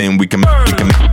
We can we can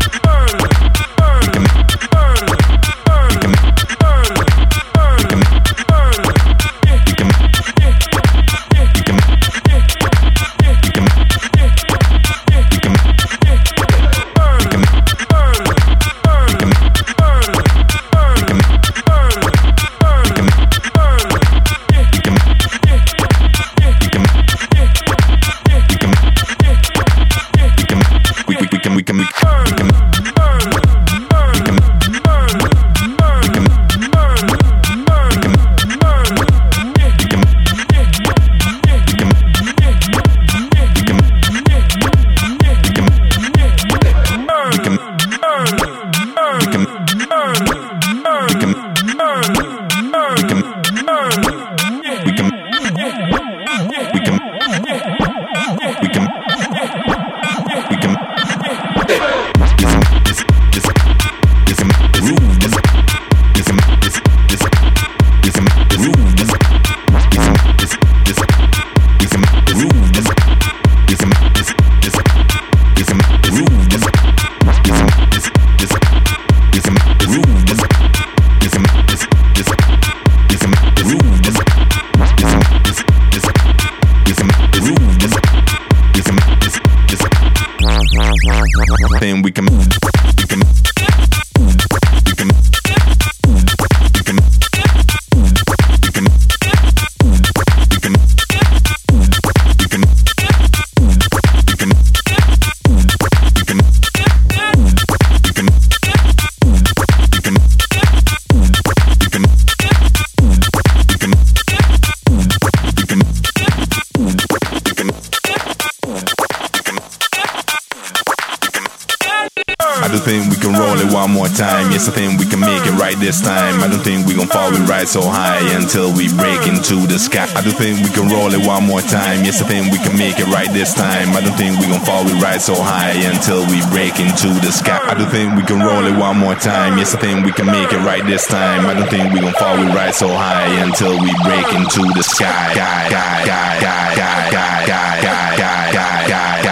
Yes, I think we can make it right this time. I don't think we gon' fall we ride so high until we break into the sky. I do think we can roll it one more time. Yes, I think we can make it right this time. I don't think we gon' fall we ride so high until we break into the sky. I do think we can roll it one more time. Yes, I think we can make it right this time. I don't think we gon' fall we ride so high until we break into the sky. Guy, guy, guy, guy, guy, guy, guy, guy, guy, guy.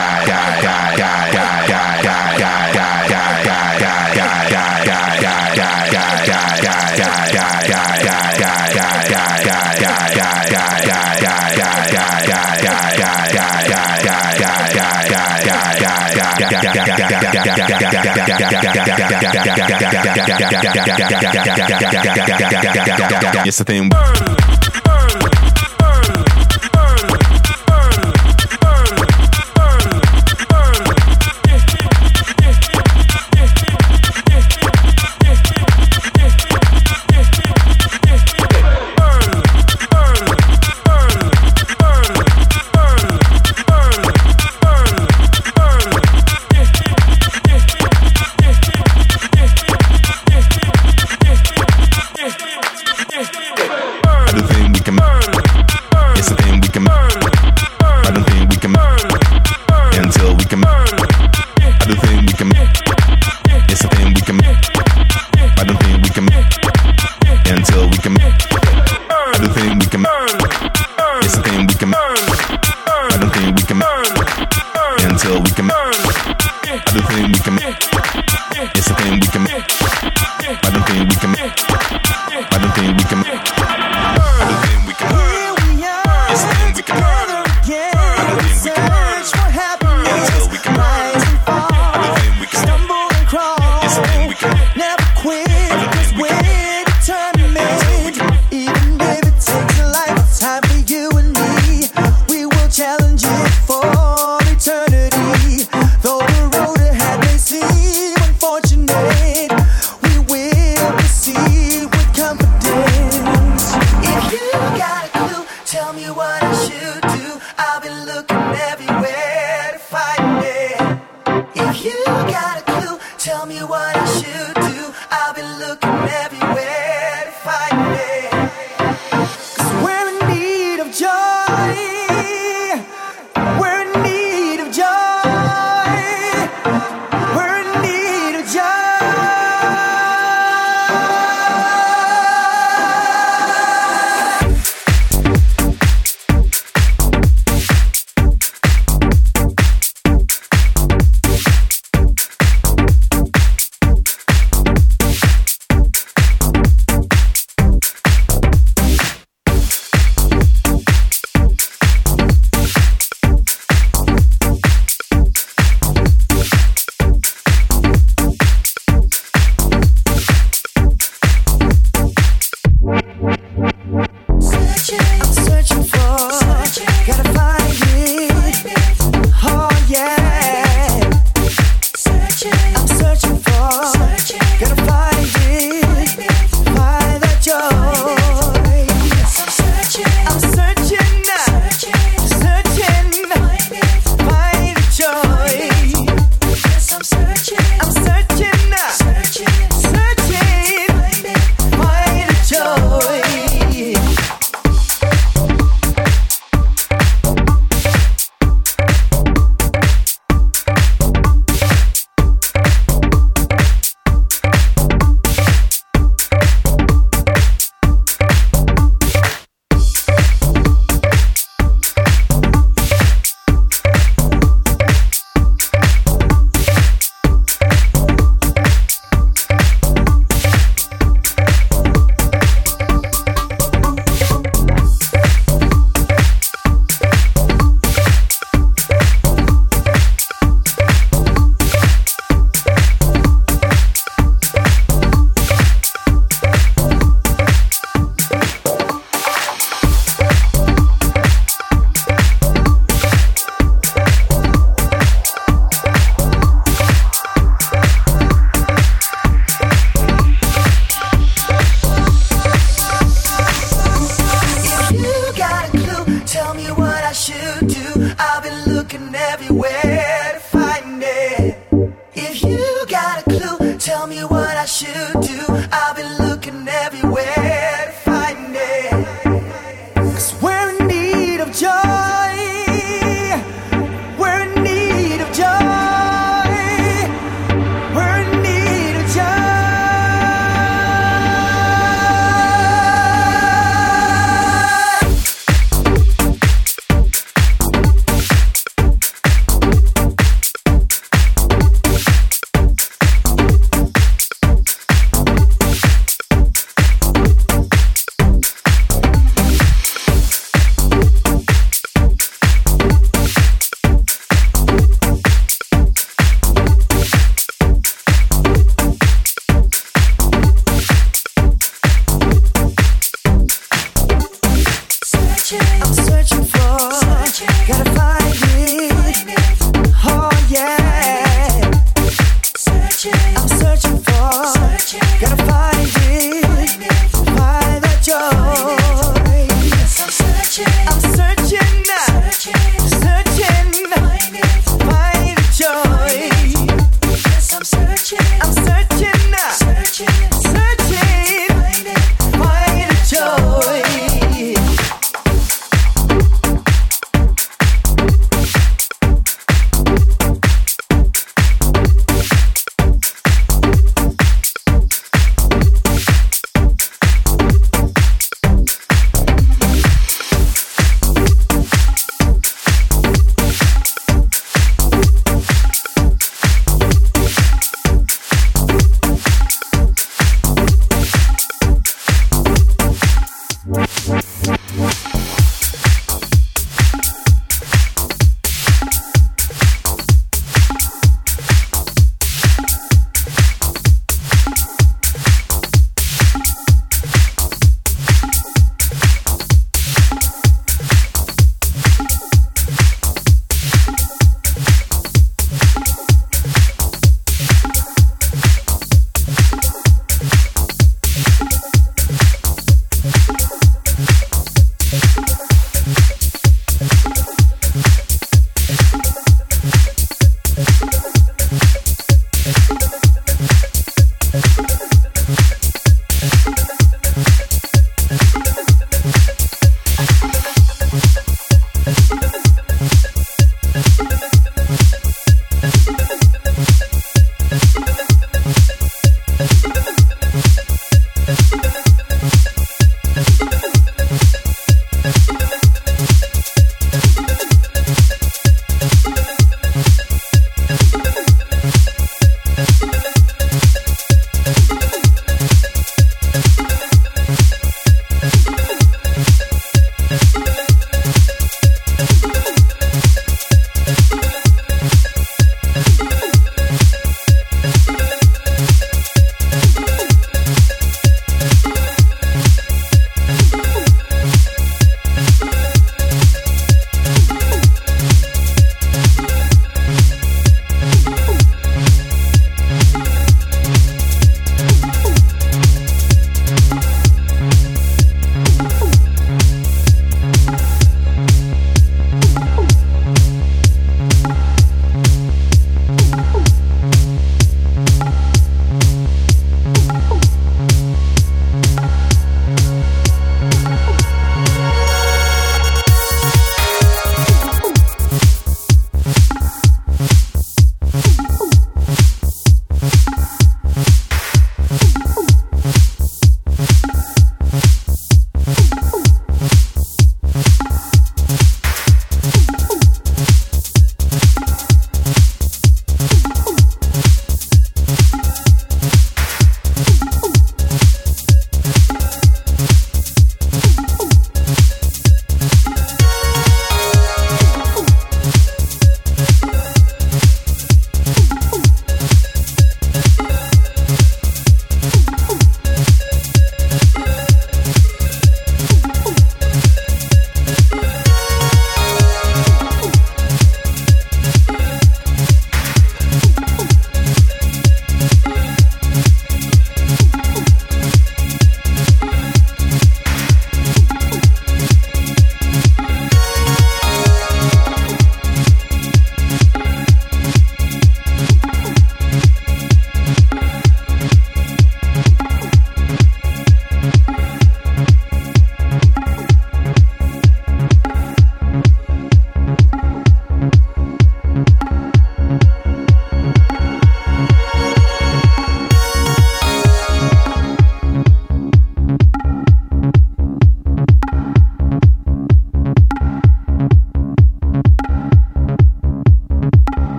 It's the thing. we can make. I don't think we can make. I'm certain.